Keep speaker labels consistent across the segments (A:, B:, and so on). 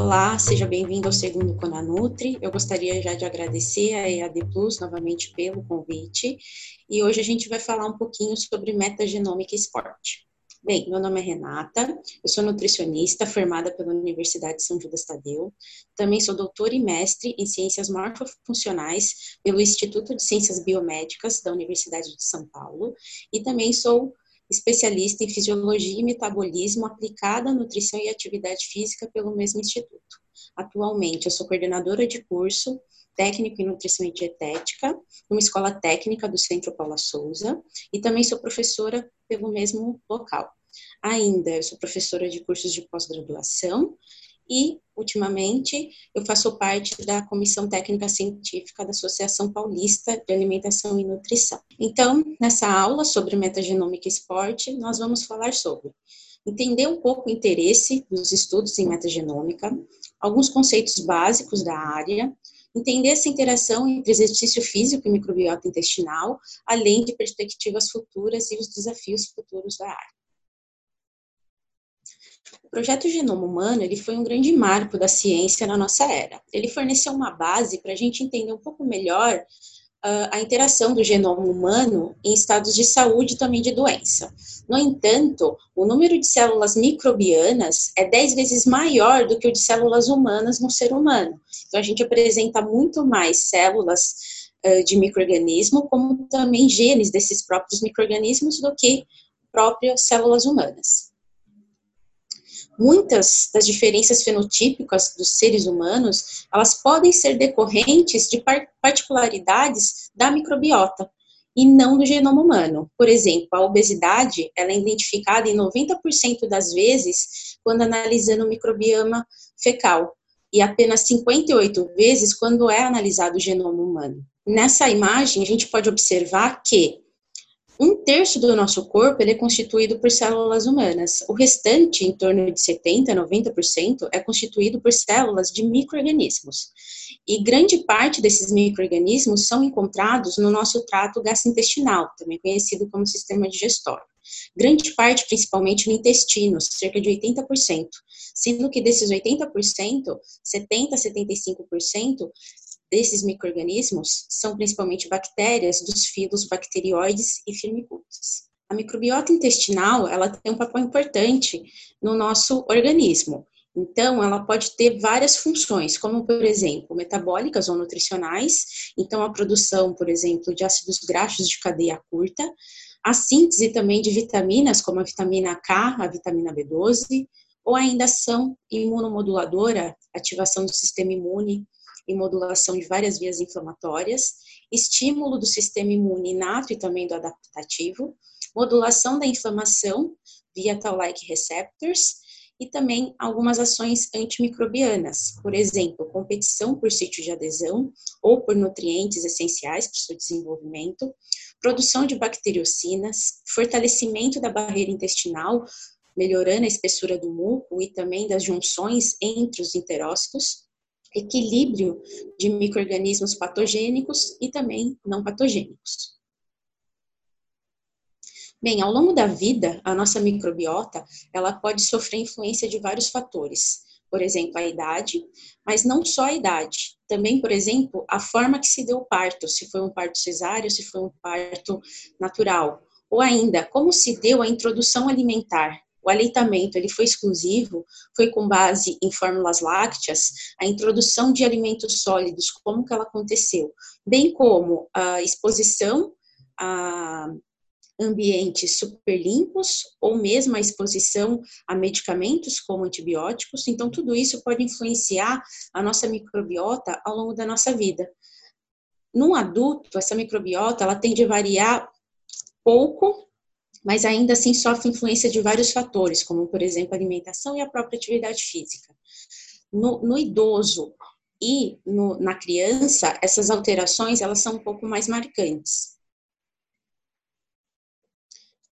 A: Olá, seja bem-vindo ao segundo Conanutri. Eu gostaria já de agradecer a EAD Plus novamente pelo convite. E hoje a gente vai falar um pouquinho sobre metagenômica e esporte. Bem, meu nome é Renata, eu sou nutricionista formada pela Universidade de São Judas Tadeu. Também sou doutora e mestre em ciências morfofuncionais pelo Instituto de Ciências Biomédicas da Universidade de São Paulo. E também sou especialista em fisiologia e metabolismo aplicada à nutrição e atividade física pelo mesmo instituto. Atualmente, eu sou coordenadora de curso técnico em nutrição e dietética, numa escola técnica do Centro Paula Souza, e também sou professora pelo mesmo local. Ainda, eu sou professora de cursos de pós-graduação e, ultimamente, eu faço parte da Comissão Técnica Científica da Associação Paulista de Alimentação e Nutrição. Então, nessa aula sobre metagenômica e esporte, nós vamos falar sobre entender um pouco o interesse dos estudos em metagenômica, alguns conceitos básicos da área, entender essa interação entre exercício físico e microbiota intestinal, além de perspectivas futuras e os desafios futuros da área. O projeto Genoma Humano ele foi um grande marco da ciência na nossa era. Ele forneceu uma base para a gente entender um pouco melhor uh, a interação do genoma humano em estados de saúde e também de doença. No entanto, o número de células microbianas é 10 vezes maior do que o de células humanas no ser humano. Então, a gente apresenta muito mais células uh, de microorganismo, como também genes desses próprios microorganismos, do que próprias células humanas. Muitas das diferenças fenotípicas dos seres humanos, elas podem ser decorrentes de particularidades da microbiota e não do genoma humano. Por exemplo, a obesidade, ela é identificada em 90% das vezes quando analisando o microbioma fecal e apenas 58 vezes quando é analisado o genoma humano. Nessa imagem, a gente pode observar que um terço do nosso corpo é constituído por células humanas. O restante, em torno de 70%, 90%, é constituído por células de micro-organismos. E grande parte desses micro-organismos são encontrados no nosso trato gastrointestinal, também conhecido como sistema digestório. Grande parte, principalmente no intestino, cerca de 80%, sendo que desses 80%, 70% a 75% desses microrganismos são principalmente bactérias dos filos bacterióides e firmicutes. A microbiota intestinal, ela tem um papel importante no nosso organismo. Então, ela pode ter várias funções, como, por exemplo, metabólicas ou nutricionais. Então, a produção, por exemplo, de ácidos graxos de cadeia curta, a síntese também de vitaminas, como a vitamina K, a vitamina B12, ou ainda ação imunomoduladora, ativação do sistema imune, e modulação de várias vias inflamatórias, estímulo do sistema imune inato e também do adaptativo, modulação da inflamação via Toll-like receptors e também algumas ações antimicrobianas, por exemplo, competição por sítio de adesão ou por nutrientes essenciais para o seu desenvolvimento, produção de bacteriocinas, fortalecimento da barreira intestinal, melhorando a espessura do muco e também das junções entre os enterócitos, equilíbrio de microrganismos patogênicos e também não patogênicos. Bem, ao longo da vida, a nossa microbiota, ela pode sofrer influência de vários fatores. Por exemplo, a idade, mas não só a idade. Também, por exemplo, a forma que se deu o parto, se foi um parto cesáreo, se foi um parto natural. Ou ainda, como se deu a introdução alimentar, o aleitamento ele foi exclusivo, foi com base em fórmulas lácteas, a introdução de alimentos sólidos, como que ela aconteceu, bem como a exposição a ambientes super limpos ou mesmo a exposição a medicamentos como antibióticos. Então, tudo isso pode influenciar a nossa microbiota ao longo da nossa vida. Num adulto, essa microbiota ela tende a variar pouco mas ainda assim sofre influência de vários fatores, como, por exemplo, a alimentação e a própria atividade física. No, no idoso e no, na criança, essas alterações elas são um pouco mais marcantes.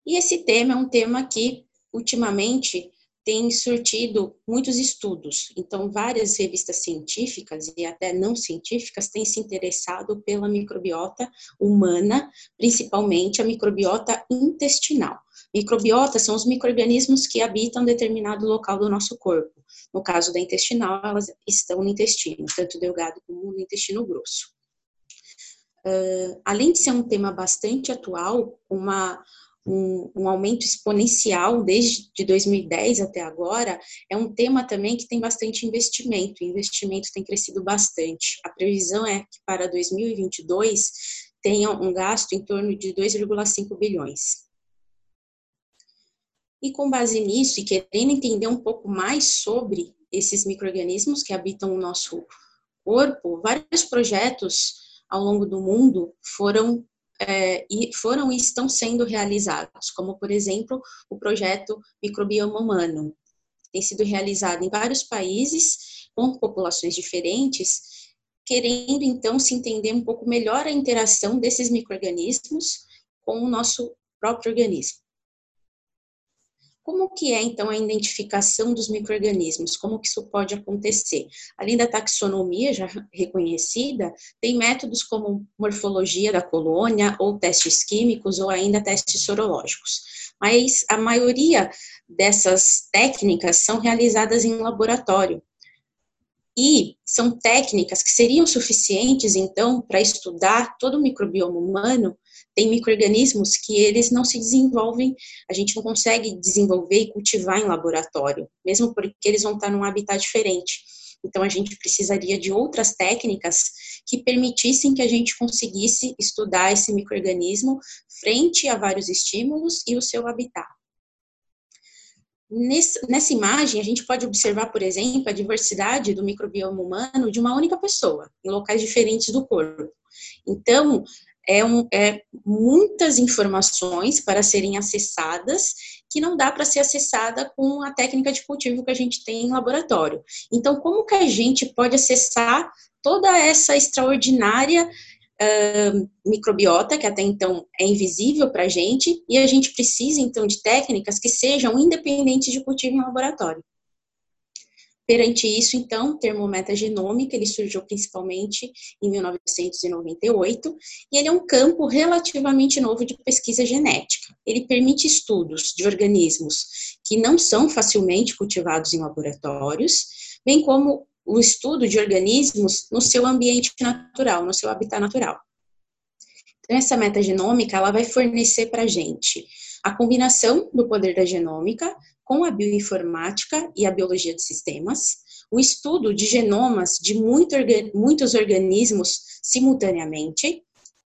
A: E esse tema é um tema que, ultimamente, tem surtido muitos estudos. Então, várias revistas científicas e até não científicas têm se interessado pela microbiota humana, principalmente a microbiota intestinal. Microbiota são os microorganismos que habitam determinado local do nosso corpo. No caso da intestinal, elas estão no intestino, tanto delgado como no intestino grosso. Uh, além de ser um tema bastante atual, uma, um, um, aumento exponencial desde de 2010 até agora, é um tema também que tem bastante investimento. O investimento tem crescido bastante. A previsão é que para 2022 tenha um gasto em torno de 2,5 bilhões. E com base nisso, e querendo entender um pouco mais sobre esses micro-organismos que habitam o nosso corpo, vários projetos ao longo do mundo foram é, e foram e estão sendo realizados, como por exemplo o projeto Microbioma Humano. Tem sido realizado em vários países com populações diferentes, querendo então se entender um pouco melhor a interação desses microrganismos com o nosso próprio organismo. Como que é, então, a identificação dos micro-organismos? Como que isso pode acontecer? Além da taxonomia já reconhecida, tem métodos como morfologia da colônia, ou testes químicos, ou ainda testes sorológicos. Mas a maioria dessas técnicas são realizadas em laboratório. E são técnicas que seriam suficientes, então, para estudar todo o microbioma humano, tem micro-organismos que eles não se desenvolvem, a gente não consegue desenvolver e cultivar em laboratório, mesmo porque eles vão estar num habitat diferente. Então, a gente precisaria de outras técnicas que permitissem que a gente conseguisse estudar esse microorganismo frente a vários estímulos e o seu habitat. nessa imagem, a gente pode observar, por exemplo, a diversidade do microbioma humano de uma única pessoa, em locais diferentes do corpo. Então, é, um, é muitas informações para serem acessadas que não dá para ser acessada com a técnica de cultivo que a gente tem em laboratório. Então, como que a gente pode acessar toda essa extraordinária uh, microbiota, que até então é invisível para a gente, e a gente precisa, então, de técnicas que sejam independentes de cultivo em laboratório. Perante isso, então, o termo metagenômica, ele surgiu principalmente em 1998, e ele é um campo relativamente novo de pesquisa genética. Ele permite estudos de organismos que não são facilmente cultivados em laboratórios, bem como o estudo de organismos no seu ambiente natural, no seu habitat natural. Então, essa metagenômica, ela vai fornecer para a gente a combinação do poder da genômica com a bioinformática e a biologia de sistemas, o estudo de genomas de muito, muitos organismos simultaneamente,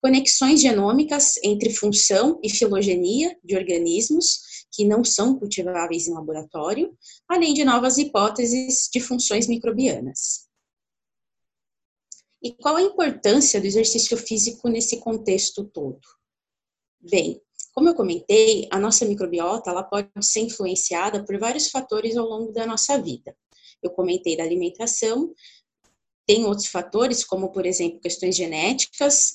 A: conexões genômicas entre função e filogenia de organismos que não são cultiváveis em laboratório, além de novas hipóteses de funções microbianas. E qual a importância do exercício físico nesse contexto todo? Bem, como eu comentei, a nossa microbiota ela pode ser influenciada por vários fatores ao longo da nossa vida. Eu comentei da alimentação, tem outros fatores, como, por exemplo, questões genéticas,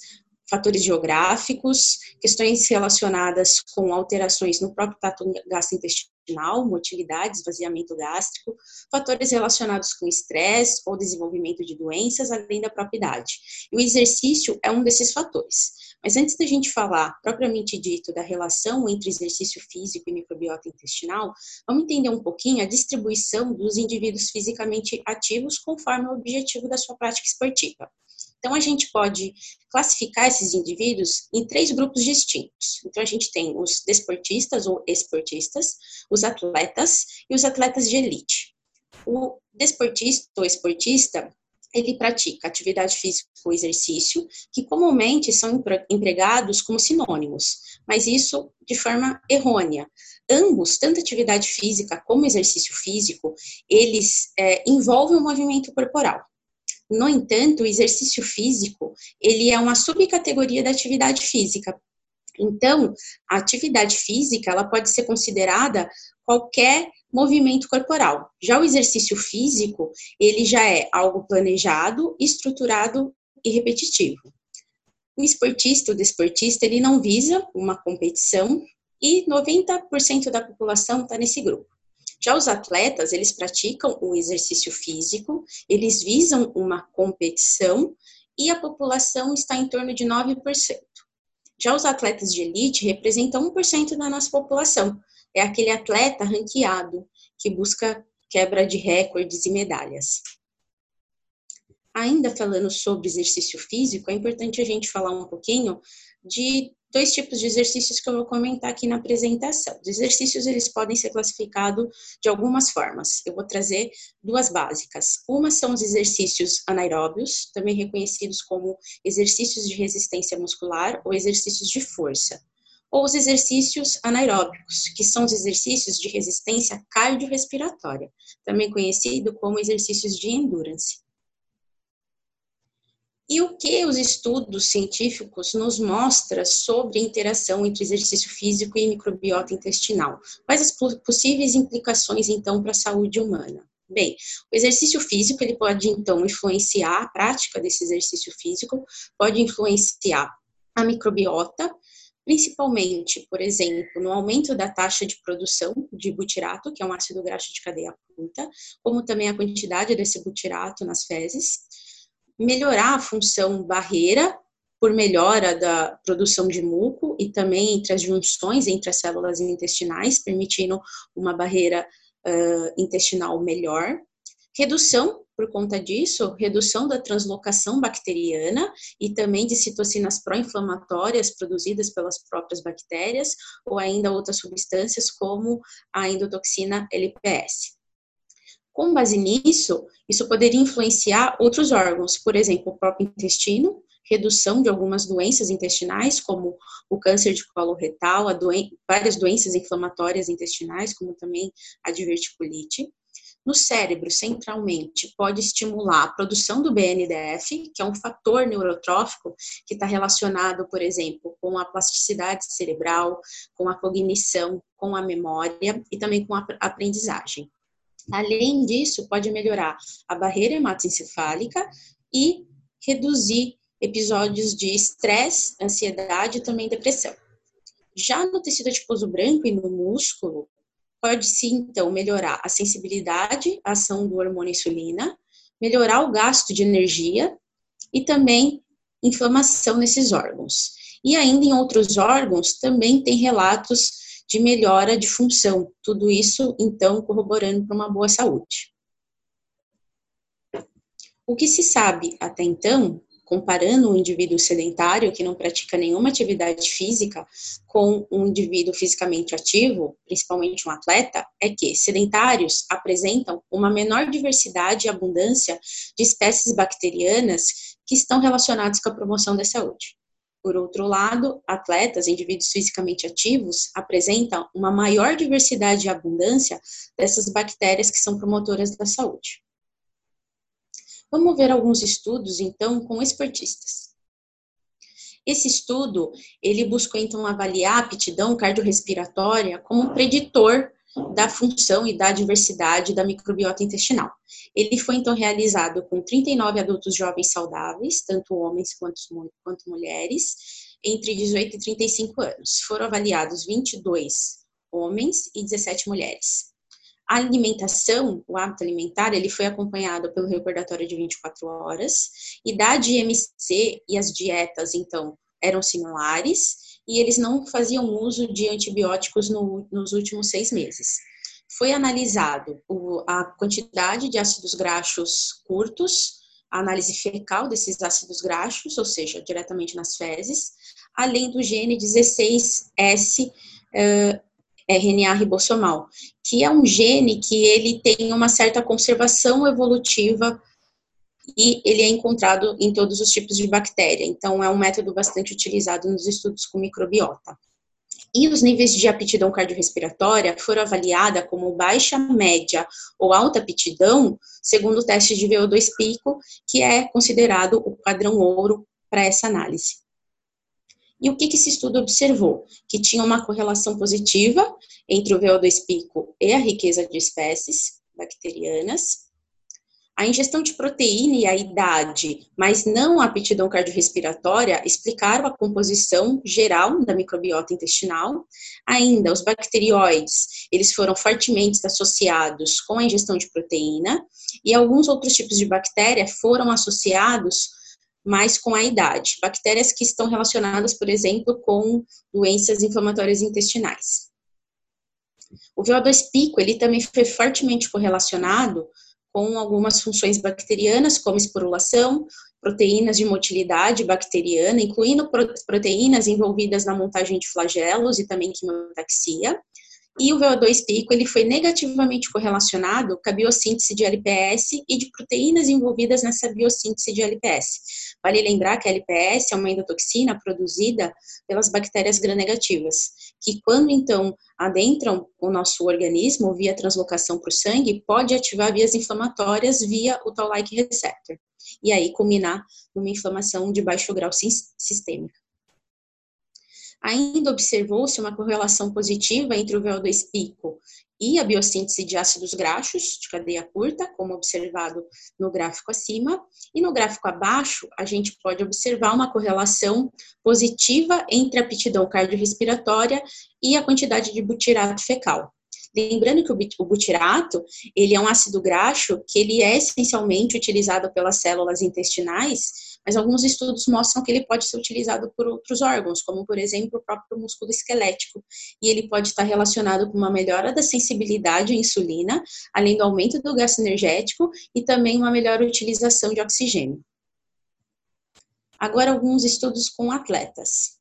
A: fatores geográficos, questões relacionadas com alterações no próprio trato gastrointestinal, motilidade, esvaziamento gástrico, fatores relacionados com estresse ou desenvolvimento de doenças, além da própria idade. E o exercício é um desses fatores. Mas antes da gente falar propriamente dito da relação entre exercício físico e microbiota intestinal, vamos entender um pouquinho a distribuição dos indivíduos fisicamente ativos conforme o objetivo da sua prática esportiva. Então, a gente pode classificar esses indivíduos em três grupos distintos. Então, a gente tem os desportistas ou esportistas, os atletas e os atletas de elite. O desportista ou esportista, ele pratica atividade física ou exercício, que comumente são empregados como sinônimos, mas isso de forma errônea. Ambos, tanto atividade física como exercício físico, eles é, envolvem o movimento corporal. No entanto, o exercício físico, ele é uma subcategoria da atividade física. Então, a atividade física, ela pode ser considerada qualquer movimento corporal. Já o exercício físico, ele já é algo planejado, estruturado e repetitivo. O esportista, o desportista, ele não visa uma competição e 90% da população está nesse grupo. Já os atletas, eles praticam o exercício físico, eles visam uma competição e a população está em torno de 9%. Já os atletas de elite representam 1% da nossa população. É aquele atleta ranqueado que busca quebra de recordes e medalhas. Ainda falando sobre exercício físico, é importante a gente falar um pouquinho de dois tipos de exercícios que eu vou comentar aqui na apresentação. Os exercícios eles podem ser classificados de algumas formas. Eu vou trazer duas básicas. Uma são os exercícios anaeróbios, também reconhecidos como exercícios de resistência muscular ou exercícios de força. Ou os exercícios anaeróbicos, que são os exercícios de resistência cardiorrespiratória, também conhecido como exercícios de endurance. E o que os estudos científicos nos mostram sobre a interação entre exercício físico e microbiota intestinal? Quais as possíveis implicações, então, para a saúde humana? Bem, o exercício físico, ele pode, então, influenciar a prática desse exercício físico, pode influenciar a microbiota, principalmente, por exemplo, no aumento da taxa de produção de butirato, que é um ácido graxo de cadeia curta, como também a quantidade desse butirato nas fezes, melhorar a função barreira por melhora da produção de muco e também entre as junções entre as células intestinais, permitindo uma barreira uh, intestinal melhor. Redução, por conta disso, redução da translocação bacteriana e também de citocinas pró-inflamatórias produzidas pelas próprias bactérias ou ainda outras substâncias como a endotoxina LPS. Com base nisso, isso poderia influenciar outros órgãos, por exemplo, o próprio intestino, redução de algumas doenças intestinais, como o câncer de colo retal, doen várias doenças inflamatórias intestinais, como também a diverticulite. No cérebro, centralmente, pode estimular a produção do BNDF, que é um fator neurotrófico que está relacionado, por exemplo, com a plasticidade cerebral, com a cognição, com a memória e também com a aprendizagem. Além disso, pode melhorar a barreira hematoencefálica e reduzir episódios de estresse, ansiedade e também depressão. Já no tecido adiposo branco e no músculo, pode-se então melhorar a sensibilidade à ação do hormônio insulina, melhorar o gasto de energia e também inflamação nesses órgãos. E ainda em outros órgãos também tem relatos de melhora de função. Tudo isso, então, corroborando para uma boa saúde. O que se sabe até então, comparando um indivíduo sedentário que não pratica nenhuma atividade física com um indivíduo fisicamente ativo, principalmente um atleta, é que sedentários apresentam uma menor diversidade e abundância de espécies bacterianas que estão relacionadas com a promoção da saúde. Por outro lado, atletas, indivíduos fisicamente ativos, apresentam uma maior diversidade e abundância dessas bactérias que são promotoras da saúde. Vamos ver alguns estudos, então, com esportistas. Esse estudo, ele buscou, então, avaliar a aptidão cardiorrespiratória como preditor da função e da diversidade da microbiota intestinal. Ele foi então realizado com 39 adultos jovens saudáveis, tanto homens quanto, quanto mulheres, entre 18 e 35 anos. Foram avaliados 22 homens e 17 mulheres. A alimentação, o hábito alimentar, ele foi acompanhado pelo recordatório de 24 horas, idade IMC e as dietas, então, eram similares, e eles não faziam uso de antibióticos no, nos últimos seis meses. Foi analisado o, a quantidade de ácidos graxos curtos, a análise fecal desses ácidos graxos, ou seja, diretamente nas fezes, além do gene 16S uh, RNA ribossomal, que é um gene que ele tem uma certa conservação evolutiva e ele é encontrado em todos os tipos de bactéria. Então, é um método bastante utilizado nos estudos com microbiota. E os níveis de aptidão cardiorrespiratória foram avaliados como baixa, média ou alta aptidão, segundo o teste de VO2 pico, que é considerado o padrão ouro para essa análise. E o que, que esse estudo observou? Que tinha uma correlação positiva entre o VO2 pico e a riqueza de espécies bacterianas, a ingestão de proteína e a idade, mas não a aptidão cardiorrespiratória, explicaram a composição geral da microbiota intestinal. Ainda, os bacterióides, eles foram fortemente associados com a ingestão de proteína, e alguns outros tipos de bactéria foram associados mas com a idade. Bactérias que estão relacionadas, por exemplo, com doenças inflamatórias intestinais. O VO2 pico, ele também foi fortemente correlacionado com algumas funções bacterianas, como esporulação, proteínas de motilidade bacteriana, incluindo proteínas envolvidas na montagem de flagelos e também quimiotaxia, e o VO2 pico ele foi negativamente correlacionado com a biossíntese de LPS e de proteínas envolvidas nessa biossíntese de LPS. Vale lembrar que a LPS é uma endotoxina produzida pelas bactérias gram-negativas, que quando então adentram o nosso organismo via translocação para o sangue, pode ativar vias inflamatórias via o Toll-like receptor, e aí culminar numa inflamação de baixo grau sistêmica. Ainda observou-se uma correlação positiva entre o VO2 pico e a biossíntese de ácidos graxos de cadeia curta, como observado no gráfico acima, e no gráfico abaixo a gente pode observar uma correlação positiva entre a aptidão cardiorrespiratória e a quantidade de butirato fecal. Lembrando que o butirato, ele é um ácido graxo que ele é essencialmente utilizado pelas células intestinais mas alguns estudos mostram que ele pode ser utilizado por outros órgãos, como por exemplo o próprio músculo esquelético, e ele pode estar relacionado com uma melhora da sensibilidade à insulina, além do aumento do gasto energético e também uma melhor utilização de oxigênio. Agora alguns estudos com atletas.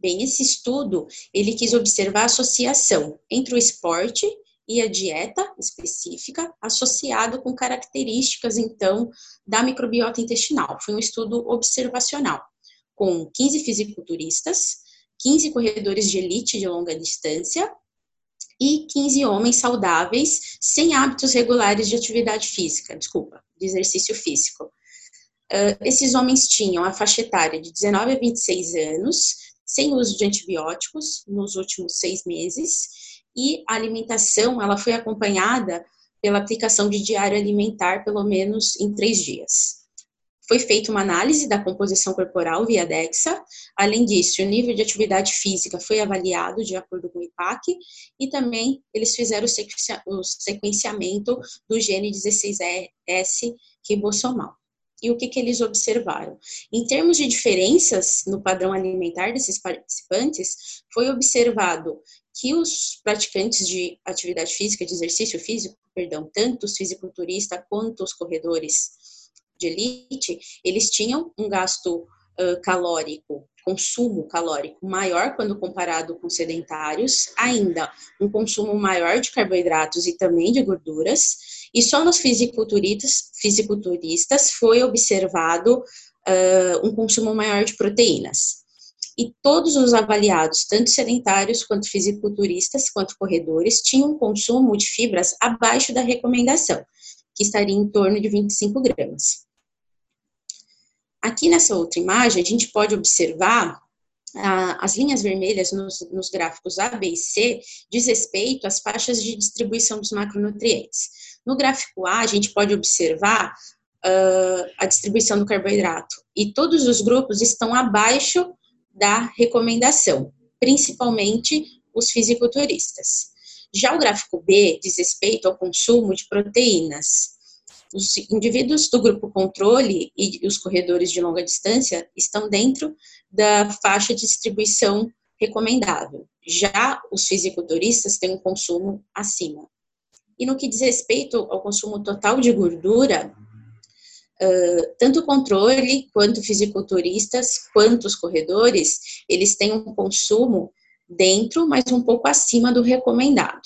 A: Bem, esse estudo, ele quis observar a associação entre o esporte e a dieta específica associado com características, então, da microbiota intestinal. Foi um estudo observacional, com 15 fisiculturistas, 15 corredores de elite de longa distância e 15 homens saudáveis sem hábitos regulares de atividade física, desculpa, de exercício físico. Uh, esses homens tinham a faixa etária de 19 a 26 anos, sem uso de antibióticos nos últimos seis meses, e a alimentação ela foi acompanhada pela aplicação de diário alimentar pelo menos em três dias. Foi feita uma análise da composição corporal via DEXA. Além disso, o nível de atividade física foi avaliado de acordo com o IPAC e também eles fizeram o sequenciamento do gene 16S ribossomal. E o que, que eles observaram? Em termos de diferenças no padrão alimentar desses participantes, foi observado que os praticantes de atividade física, de exercício físico, perdão, tanto os fisiculturistas quanto os corredores de elite, eles tinham um gasto uh, calórico, consumo calórico maior quando comparado com sedentários, ainda um consumo maior de carboidratos e também de gorduras, e só nos fisiculturistas, fisiculturistas foi observado uh, um consumo maior de proteínas e todos os avaliados, tanto sedentários quanto fisiculturistas, quanto corredores, tinham um consumo de fibras abaixo da recomendação, que estaria em torno de 25 gramas. Aqui nessa outra imagem, a gente pode observar ah, as linhas vermelhas nos, nos, gráficos A, B e C diz respeito às faixas de distribuição dos macronutrientes. No gráfico A, a gente pode observar ah, a distribuição do carboidrato, e todos os grupos estão abaixo da recomendação, principalmente os fisiculturistas. Já o gráfico B diz respeito ao consumo de proteínas. Os indivíduos do grupo controle e os corredores de longa distância estão dentro da faixa de distribuição recomendável. Já os fisiculturistas têm um consumo acima. E no que diz respeito ao consumo total de gordura, Uh, tanto o controle quanto fisiculturistas, quanto os corredores, eles têm um consumo dentro, mas um pouco acima do recomendado.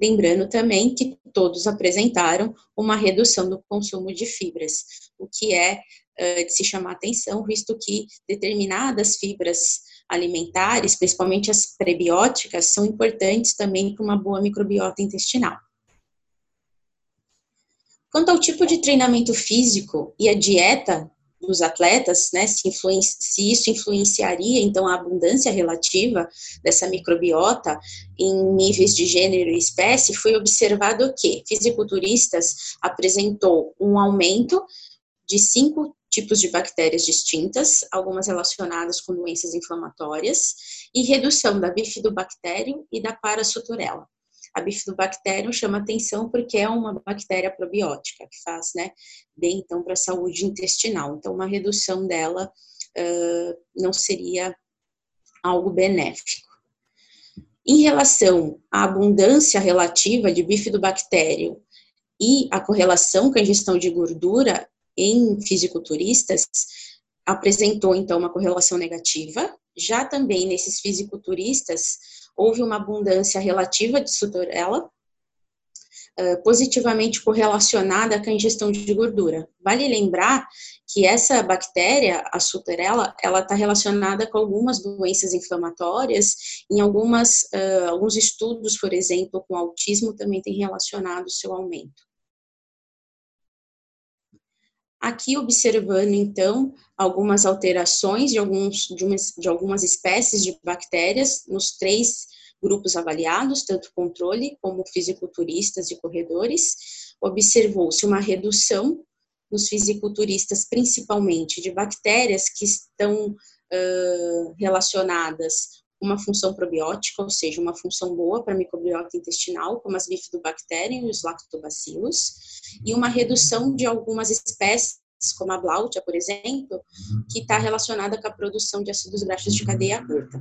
A: Lembrando também que todos apresentaram uma redução do consumo de fibras, o que é uh, de se chamar atenção, visto que determinadas fibras alimentares, principalmente as prebióticas, são importantes também para uma boa microbiota intestinal. Quanto ao tipo de treinamento físico e a dieta dos atletas, né, se, se, isso influenciaria, então, a abundância relativa dessa microbiota em níveis de gênero e espécie, foi observado que fisiculturistas apresentou um aumento de cinco tipos de bactérias distintas, algumas relacionadas com doenças inflamatórias, e redução da bifidobactério e da parasuturela. A bifidobacterium chama atenção porque é uma bactéria probiótica que faz, né, bem então para a saúde intestinal. Então, uma redução dela uh, não seria algo benéfico. Em relação à abundância relativa de bifidobacterium e a correlação com a ingestão de gordura em fisiculturistas, apresentou então uma correlação negativa. Já também nesses fisiculturistas houve uma abundância relativa de sutorela, positivamente correlacionada com a ingestão de gordura. Vale lembrar que essa bactéria, a sutorela, ela está relacionada com algumas doenças inflamatórias. Em algumas, uh, alguns estudos, por exemplo, com autismo, também tem relacionado o seu aumento. Aqui observando então algumas alterações de, alguns, de, uma, de algumas espécies de bactérias nos três grupos avaliados, tanto controle como fisiculturistas e corredores, observou-se uma redução nos fisiculturistas, principalmente de bactérias que estão uh, relacionadas uma função probiótica, ou seja, uma função boa para a microbiota intestinal, como as bifidobacterium e os lactobacilos, e uma redução de algumas espécies como a Blautia, por exemplo, que está relacionada com a produção de ácidos graxos de cadeia curta.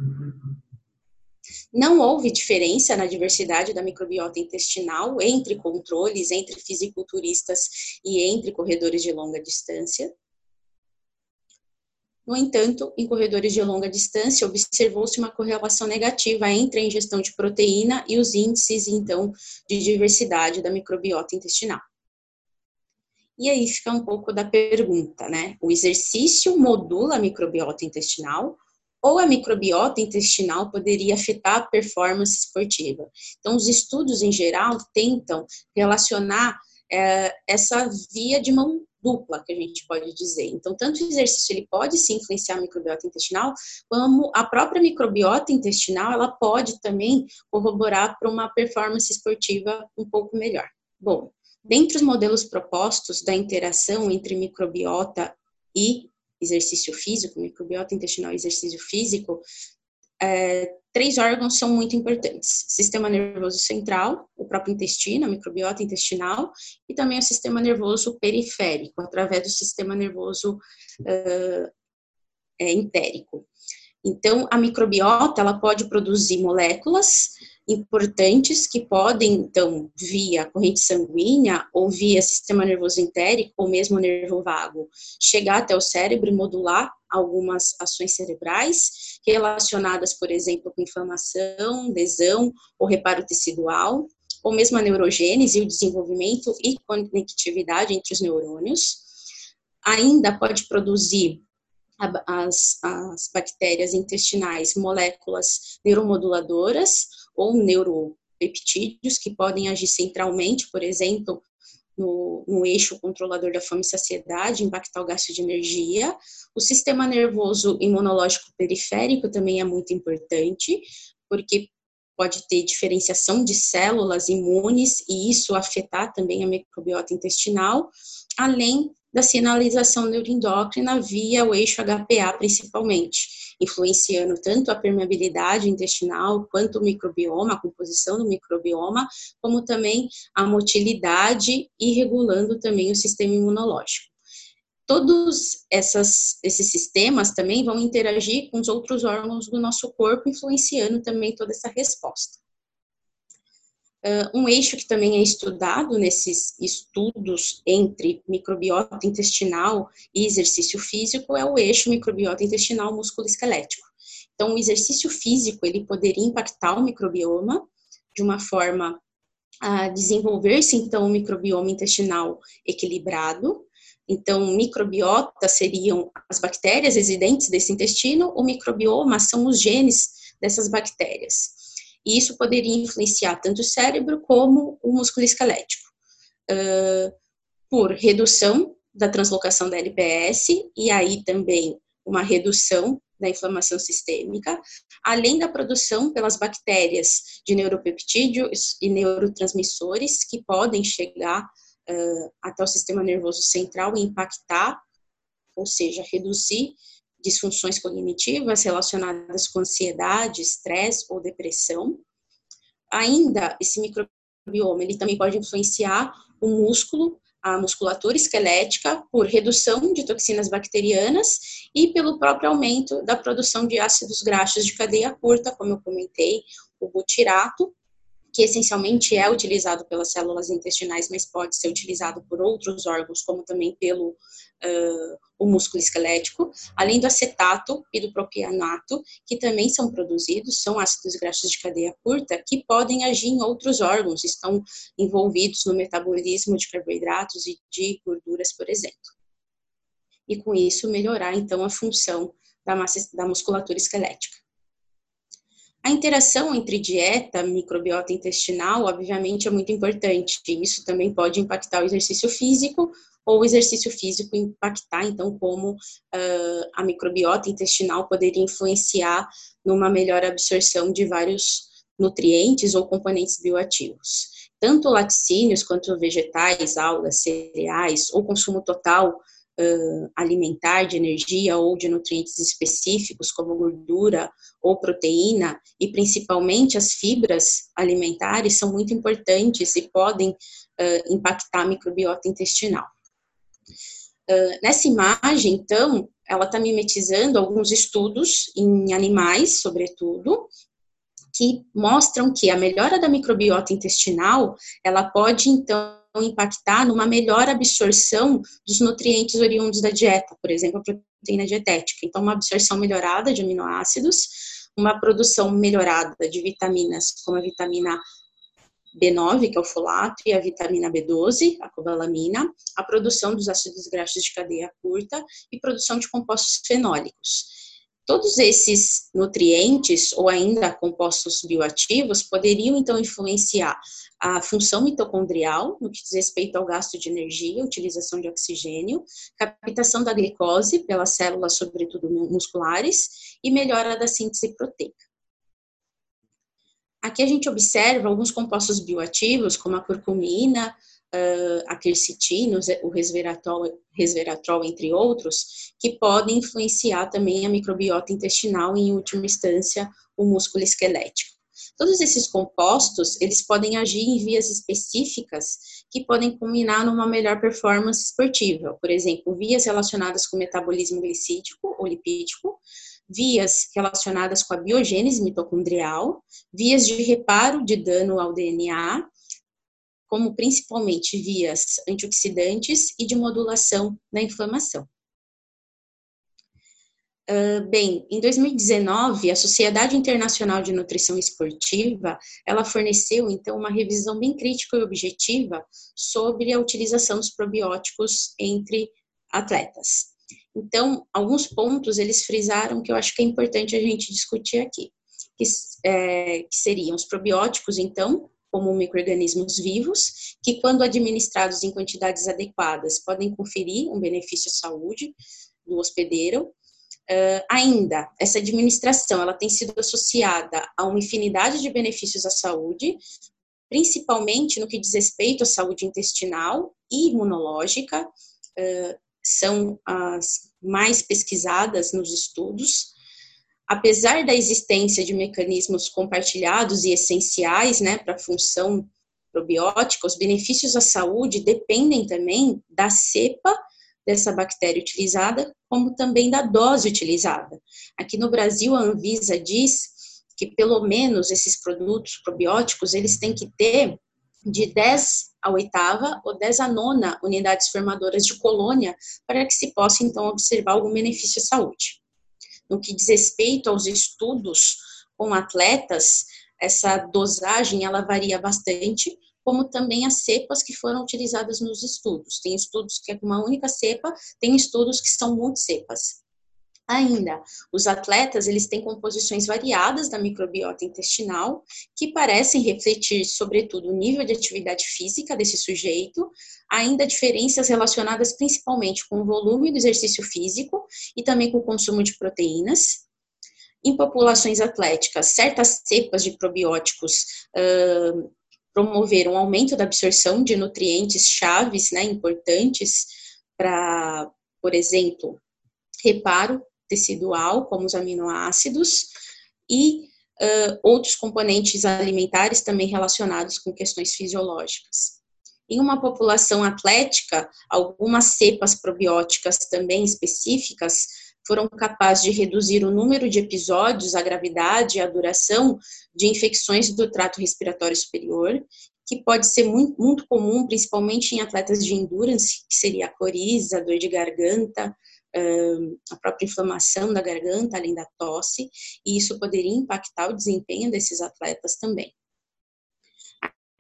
A: Não houve diferença na diversidade da microbiota intestinal entre controles, entre fisiculturistas e entre corredores de longa distância. No entanto, em corredores de longa distância, observou-se uma correlação negativa entre a ingestão de proteína e os índices, então, de diversidade da microbiota intestinal. E aí fica um pouco da pergunta, né? O exercício modula a microbiota intestinal ou a microbiota intestinal poderia afetar a performance esportiva. Então, os estudos em geral tentam relacionar é, essa via de mão dupla, que a gente pode dizer. Então, tanto o exercício ele pode sim influenciar a microbiota intestinal, como a própria microbiota intestinal, ela pode também corroborar para uma performance esportiva um pouco melhor. Bom, dentre os modelos propostos da interação entre microbiota e exercício físico, microbiota intestinal e exercício físico, é, três órgãos são muito importantes: sistema nervoso central, o próprio intestino, a microbiota intestinal, e também o sistema nervoso periférico, através do sistema nervoso uh, é, entérico. Então, a microbiota ela pode produzir moléculas importantes que podem, então, via corrente sanguínea ou via sistema nervoso entérico ou mesmo nervo vago, chegar até o cérebro e modular algumas ações cerebrais relacionadas, por exemplo, com inflamação, lesão ou reparo tecidual, ou mesmo a neurogênese, o desenvolvimento e conectividade entre os neurônios. Ainda pode produzir as, as bactérias intestinais moléculas neuromoduladoras ou neuropeptídeos que podem agir centralmente, por exemplo, no, no, eixo controlador da fome e saciedade, impactar o gasto de energia. O sistema nervoso imunológico periférico também é muito importante, porque pode ter diferenciação de células imunes e isso afetar também a microbiota intestinal, além da sinalização neuroendócrina via o eixo HPA principalmente, influenciando tanto a permeabilidade intestinal quanto o microbioma, a composição do microbioma, como também a motilidade e regulando também o sistema imunológico. Todos essas, esses sistemas também vão interagir com os outros órgãos do nosso corpo, influenciando também toda essa resposta. Um eixo que também é estudado nesses estudos entre microbiota intestinal e exercício físico é o eixo microbiota intestinal músculo-esquelético. Então, o exercício físico, ele poderia impactar o microbioma de uma forma a desenvolver-se, então, um microbioma intestinal equilibrado. Então, microbiota seriam as bactérias residentes desse intestino, o microbioma são os genes dessas bactérias e isso poderia influenciar tanto o cérebro como o músculo esquelético, uh, por redução da translocação da LPS e aí também uma redução da inflamação sistêmica, além da produção pelas bactérias de neuropeptídeos e neurotransmissores que podem chegar uh, até o sistema nervoso central e impactar, ou seja, reduzir disfunções cognitivas relacionadas com ansiedade, estresse ou depressão. ainda, esse microbioma, ele também pode influenciar o músculo, a musculatura esquelética, por redução de toxinas bacterianas e pelo próprio aumento da produção de ácidos graxos de cadeia curta, como eu comentei, o butirato, que essencialmente é utilizado pelas células intestinais, mas pode ser utilizado por outros órgãos, como também pelo uh, o músculo esquelético, além do acetato e do propianato, que também são produzidos, são ácidos graxos de cadeia curta, que podem agir em outros órgãos, estão envolvidos no metabolismo de carboidratos e de gorduras, por exemplo. E com isso melhorar, então, a função da, massa, da musculatura esquelética. A interação entre dieta, microbiota intestinal, obviamente, é muito importante. Isso também pode impactar o exercício físico, ou o exercício físico impactar, então, como uh, a microbiota intestinal poderia influenciar numa melhor absorção de vários nutrientes ou componentes bioativos. Tanto laticínios quanto vegetais, algas, cereais, ou consumo total uh, alimentar de energia ou de nutrientes específicos, como gordura ou proteína, e principalmente as fibras alimentares, são muito importantes e podem uh, impactar a microbiota intestinal. Uh, nessa imagem, então, ela está mimetizando alguns estudos em animais, sobretudo, que mostram que a melhora da microbiota intestinal, ela pode, então, impactar numa melhor absorção dos nutrientes oriundos da dieta, por exemplo, a proteína dietética. Então, uma absorção melhorada de aminoácidos, uma produção melhorada de vitaminas, como a vitamina B9, que é o folato, e a vitamina B12, a cobalamina, a produção dos ácidos graxos de cadeia curta e produção de compostos fenólicos. Todos esses nutrientes ou ainda compostos bioativos poderiam então influenciar a função mitocondrial, no que diz respeito ao gasto de energia, utilização de oxigênio, captação da glicose pelas células, sobretudo musculares, e melhora da síntese proteica. Aqui a gente observa alguns compostos bioativos, como a curcumina, uh, a quercetina, o resveratrol, resveratrol, entre outros, que podem influenciar também a microbiota intestinal e, em última instância, o músculo esquelético. Todos esses compostos, eles podem agir em vias específicas que podem culminar numa melhor performance esportiva. Por exemplo, vias relacionadas com o metabolismo glicídico ou lipídico, vias relacionadas com a biogênese mitocondrial, vias de reparo de dano ao DNA como principalmente vias antioxidantes e de modulação da inflamação. Uh, bem, em 2019, a Sociedade Internacional de Nutrição Esportiva, ela forneceu, então, uma revisão bem crítica e objetiva sobre a utilização dos probióticos entre atletas. Então, alguns pontos eles frisaram que eu acho que é importante a gente discutir aqui, que, é, que seriam os probióticos, então, como micro-organismos vivos, que, quando administrados em quantidades adequadas, podem conferir um benefício à saúde do hospedeiro. Uh, ainda, essa administração ela tem sido associada a uma infinidade de benefícios à saúde, principalmente no que diz respeito à saúde intestinal e imunológica, uh, são as mais pesquisadas nos estudos apesar da existência de mecanismos compartilhados e essenciais né, para a função probiótica, os benefícios à saúde dependem também da cepa dessa bactéria utilizada, como também da dose utilizada. Aqui no Brasil, a Anvisa diz que pelo menos esses produtos probióticos, eles têm que ter de 10 a oitava ou 10 a nona unidades formadoras de colônia para que se possa, então, observar algum benefício à saúde. No que diz respeito aos estudos com atletas, essa dosagem ela varia bastante, como também as cepas que foram utilizadas nos estudos. Tem estudos que é uma única cepa, tem estudos que são multicepas. Ainda, os atletas, eles têm composições variadas da microbiota intestinal, que parecem refletir, sobretudo, o nível de atividade física desse sujeito, ainda diferenças relacionadas principalmente com o volume do exercício físico e também com o consumo de proteínas. Em populações atléticas, certas cepas de probióticos uh, promoveram aumento da absorção de nutrientes chaves, né, importantes para, por exemplo, reparo tecidual, como os aminoácidos, e uh, outros componentes alimentares também relacionados com questões fisiológicas. Em uma população atlética, algumas cepas probióticas também específicas foram capazes de reduzir o número de episódios, a gravidade e a duração de infecções do trato respiratório superior, que pode ser muito, muito comum, principalmente em atletas de endurance, que seria a coriza, dor de garganta, a própria inflamação da garganta, além da tosse, e isso poderia impactar o desempenho desses atletas também.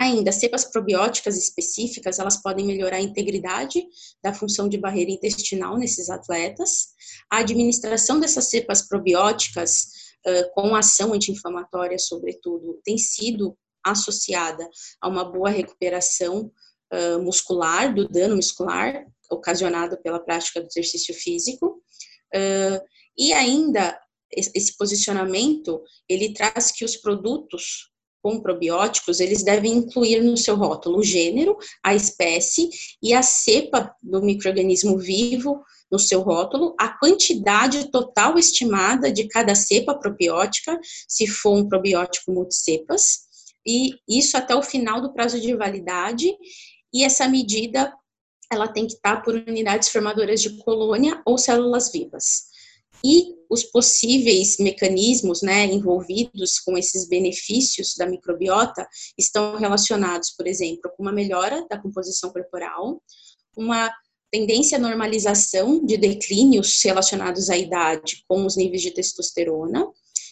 A: Ainda, cepas probióticas específicas, elas podem melhorar a integridade da função de barreira intestinal nesses atletas. A administração dessas cepas probióticas com ação anti-inflamatória, sobretudo, tem sido associada a uma boa recuperação muscular, do dano muscular ocasionado pela prática do exercício físico. Uh, e ainda, esse posicionamento, ele traz que os produtos com probióticos, eles devem incluir no seu rótulo o gênero, a espécie e a cepa do microorganismo vivo no seu rótulo, a quantidade total estimada de cada cepa probiótica, se for um probiótico multicepas, e isso até o final do prazo de validade, e essa medida ela tem que estar por unidades formadoras de colônia ou células vivas. E os possíveis mecanismos né, envolvidos com esses benefícios da microbiota estão relacionados, por exemplo, com uma melhora da composição corporal, uma tendência à normalização de declínios relacionados à idade com os níveis de testosterona,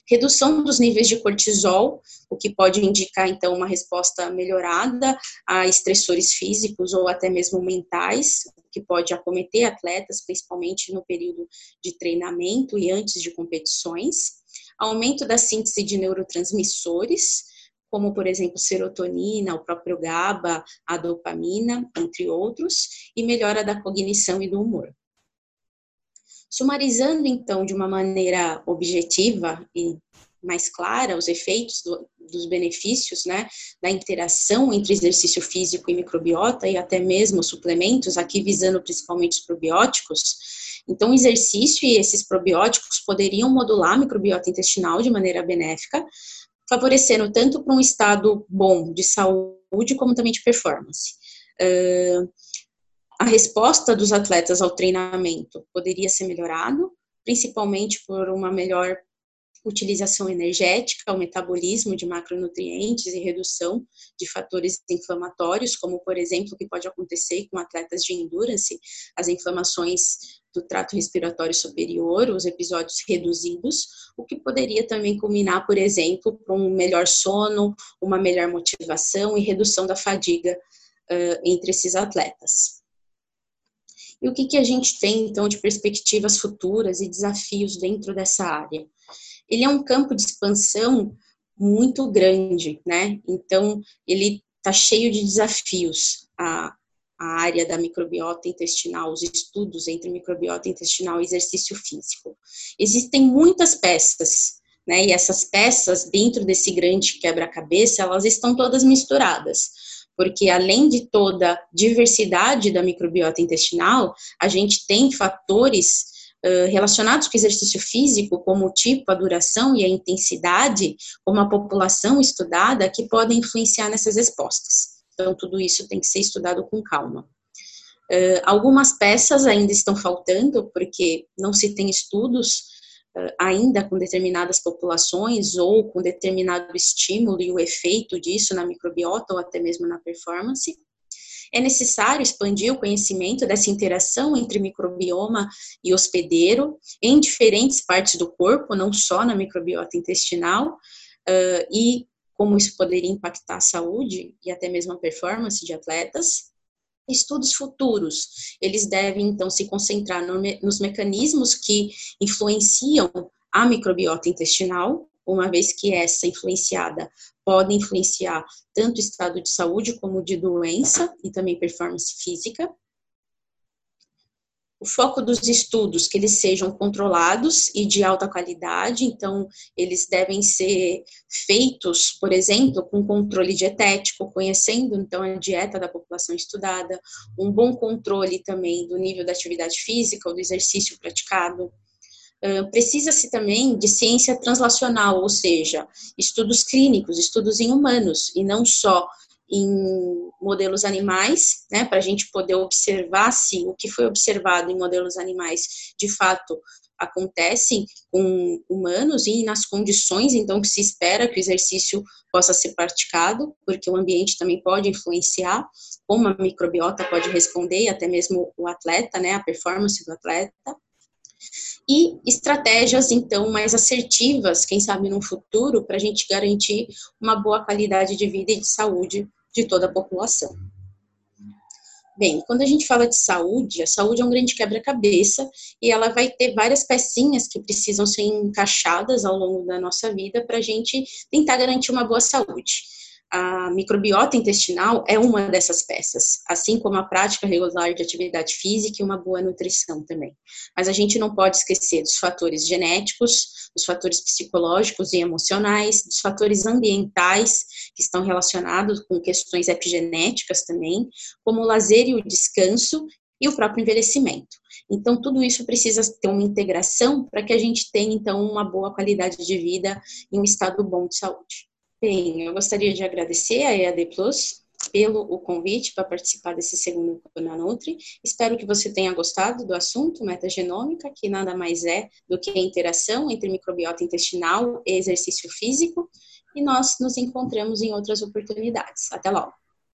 A: redução dos níveis de cortisol, o que pode indicar então uma resposta melhorada a estressores físicos ou até mesmo mentais, que pode acometer atletas, principalmente no período de treinamento e antes de competições, aumento da síntese de neurotransmissores, como por exemplo serotonina, o próprio GABA, a dopamina, entre outros, e melhora da cognição e do humor. Sumarizando, então, de uma maneira objetiva e mais clara os efeitos do, dos benefícios, né, da interação entre exercício físico e microbiota e até mesmo suplementos, aqui visando principalmente os probióticos. Então, o exercício e esses probióticos poderiam modular a microbiota intestinal de maneira benéfica, favorecendo tanto para um estado bom de saúde como também de performance. Uh, resposta dos atletas ao treinamento poderia ser melhorado, principalmente por uma melhor utilização energética, o metabolismo de macronutrientes e redução de fatores inflamatórios, como por exemplo, o que pode acontecer com atletas de endurance, as inflamações do trato respiratório superior, os episódios reduzidos, o que poderia também culminar, por exemplo, para um melhor sono, uma melhor motivação e redução da fadiga uh, entre esses atletas. E o que, que a gente tem, então, de perspectivas futuras e desafios dentro dessa área? Ele é um campo de expansão muito grande, né? Então, ele está cheio de desafios. A, a área da microbiota intestinal, os estudos entre microbiota intestinal e exercício físico. Existem muitas peças, né? E essas peças, dentro desse grande quebra-cabeça, elas estão todas misturadas porque além de toda diversidade da microbiota intestinal, a gente tem fatores relacionados com exercício físico, como o tipo, a duração e a intensidade, como a população estudada, que podem influenciar nessas respostas. Então, tudo isso tem que ser estudado com calma. Uh, algumas peças ainda estão faltando, porque não se tem estudos ainda com determinadas populações ou com determinado estímulo e o efeito disso na microbiota ou até mesmo na performance. É necessário expandir o conhecimento dessa interação entre microbioma e hospedeiro em diferentes partes do corpo, não só na microbiota intestinal, uh, e como isso poderia impactar a saúde e até mesmo a performance de atletas. Estudos futuros, eles devem então se concentrar no, nos mecanismos que influenciam a microbiota intestinal, uma vez que essa influenciada pode influenciar tanto o estado de saúde como de doença e também performance física o foco dos estudos que eles sejam controlados e de alta qualidade, então eles devem ser feitos, por exemplo, com controle dietético, conhecendo então a dieta da população estudada, um bom controle também do nível da atividade física ou do exercício praticado, Precisa-se também de ciência translacional, ou seja, estudos clínicos, estudos em humanos, e não só em modelos animais, né, para a gente poder observar se o que foi observado em modelos animais de fato acontece com humanos e nas condições então que se espera que o exercício possa ser praticado, porque o ambiente também pode influenciar, como a microbiota pode responder e até mesmo o atleta, né, a performance do atleta. E estratégias, então, mais assertivas, quem sabe no futuro, para a gente garantir uma boa qualidade de vida e de saúde de toda a população. Bem, quando a gente fala de saúde, a saúde é um grande quebra-cabeça e ela vai ter várias pecinhas que precisam ser encaixadas ao longo da nossa vida para a gente tentar garantir uma boa saúde. A microbiota intestinal é uma dessas peças, assim como a prática regular de atividade física e uma boa nutrição também. Mas a gente não pode esquecer dos fatores genéticos, dos fatores psicológicos e emocionais, dos fatores ambientais, que estão relacionados com questões epigenéticas também, como o lazer e o descanso e o próprio envelhecimento. Então, tudo isso precisa ter uma integração para que a gente tenha, então, uma boa qualidade de vida e um estado bom de saúde. Bem, eu gostaria de agradecer a EAD Plus pelo o convite para participar desse segundo Nutri. Espero que você tenha gostado do assunto metagenômica, que nada mais é do que a interação entre microbiota intestinal e exercício físico. E nós nos encontramos em outras oportunidades. Até logo!